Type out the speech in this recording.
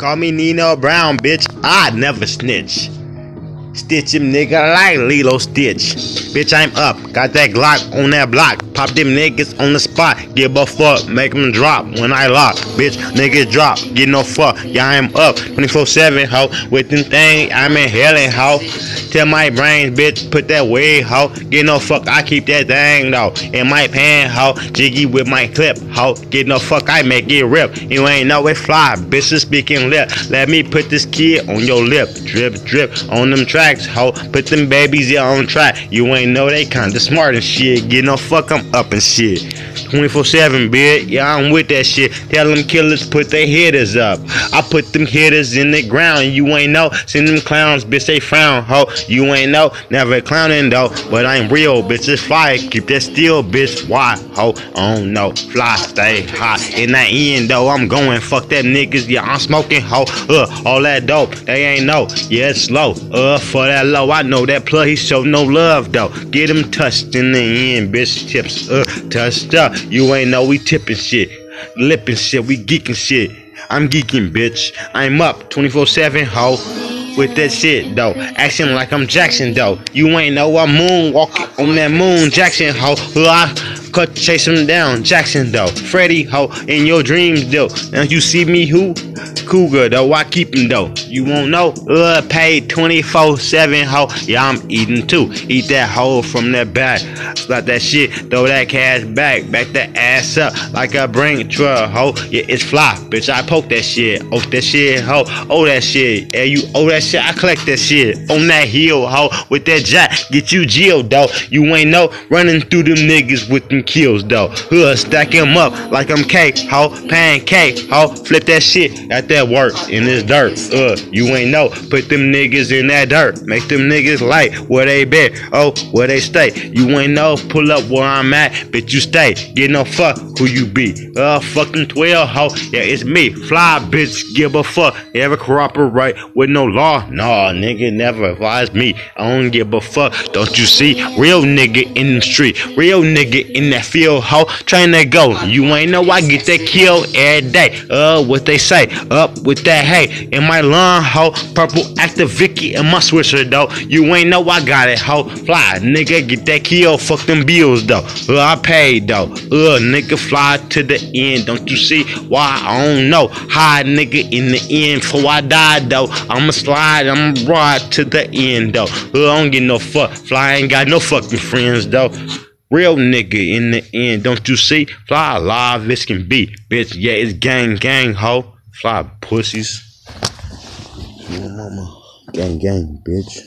Call me Nino Brown, bitch. I never snitch. Stitch him nigga like Lilo Stitch. Bitch, I'm up. Got that Glock on that block. Pop them niggas on the spot. Give a fuck. Make them drop when I lock. Bitch, niggas drop. Get no fuck. Yeah, I'm up. 24 7, ho. With them thing, I'm in hell and ho. Tell my brains, bitch, put that way, ho. Get no fuck. I keep that thing, though. In my pan, ho. Jiggy with my clip, ho. Get no fuck. I make it rip. You ain't know it fly. Bitches speaking lip. Let me put this kid on your lip. Drip, drip on them tracks, ho. Put them babies yeah, on track. You ain't know they kinda smart and shit. Get no fuck, I'm up and shit. 24 7, bitch. Yeah, I'm with that shit. Tell them killers put their hitters up. I put them hitters in the ground. You ain't know. Send them clowns, bitch, they frown, ho. You ain't know. Never clowning though. But I'm real, bitch. It's fire. Keep that steel, bitch. Why, ho? I don't know. Fly, stay hot. In that end, though, I'm going. Fuck that niggas. Yeah, I'm smoking, ho. Uh, all that dope. They ain't know. Yeah, it's slow. Uh, for that low. I know that plug. He show no love, though. Get him touched in the end, bitch. Tips, uh, touched up. You ain't know we tipping shit. Lipping shit. We geeking shit. I'm geeking, bitch. I'm up 24 7, ho. With that shit, though. Acting like I'm Jackson, though. You ain't know I'm moonwalking on that moon, Jackson, ho. I cut chase him down, Jackson, though. Freddy, ho. In your dreams, though. Now you see me, who? Cougar, though. I keep him, though. You won't know? Uh, paid 24 7, ho. Yeah, I'm eating too. Eat that hoe from that back. Slap that shit, throw that cash back. Back that ass up like a brain truck, ho. Yeah, it's fly, bitch. I poke that shit. Oh, that shit, ho. Oh, that shit. Yeah, you owe that shit. I collect that shit. On that hill, ho. With that jack. Get you jailed, though. You ain't know. Running through them niggas with kills, though. Huh, stack him up like I'm cake, ho. Pancake, ho. Flip that shit. at that work in this dirt. Uh, you ain't know. Put them niggas in that dirt. Make them niggas light where they been. Oh, where they stay. You ain't know. Pull up where I'm at. Bitch, you stay. Get no fuck who you be. Uh, fucking 12, ho. Yeah, it's me. Fly, bitch. Give a fuck. Ever cooperate with no law? Nah, nigga, never. Why me? I don't give a fuck. Don't you see? Real nigga in the street. Real nigga in that field, ho. Trying to go. You ain't know I get that kill every day. Uh, what they say. Up with that hay. In my lawn, ho. Purple active Vicky in my swisher, though. You ain't know I got it, ho. Fly, nigga, get that kill. Fuck them bills, though. Uh, I paid, though. Uh, nigga, fly to the end. Don't you see why? I don't know. High, nigga, in the end. Before I die, though. I'ma slide. I'ma ride to the end, though. Uh, I don't get no fuck. Fly ain't got no fucking friends, though. Real nigga in the end, don't you see? Fly alive as can be, bitch. Yeah, it's gang, gang, ho. Fly pussies. Mama. Gang, gang, bitch.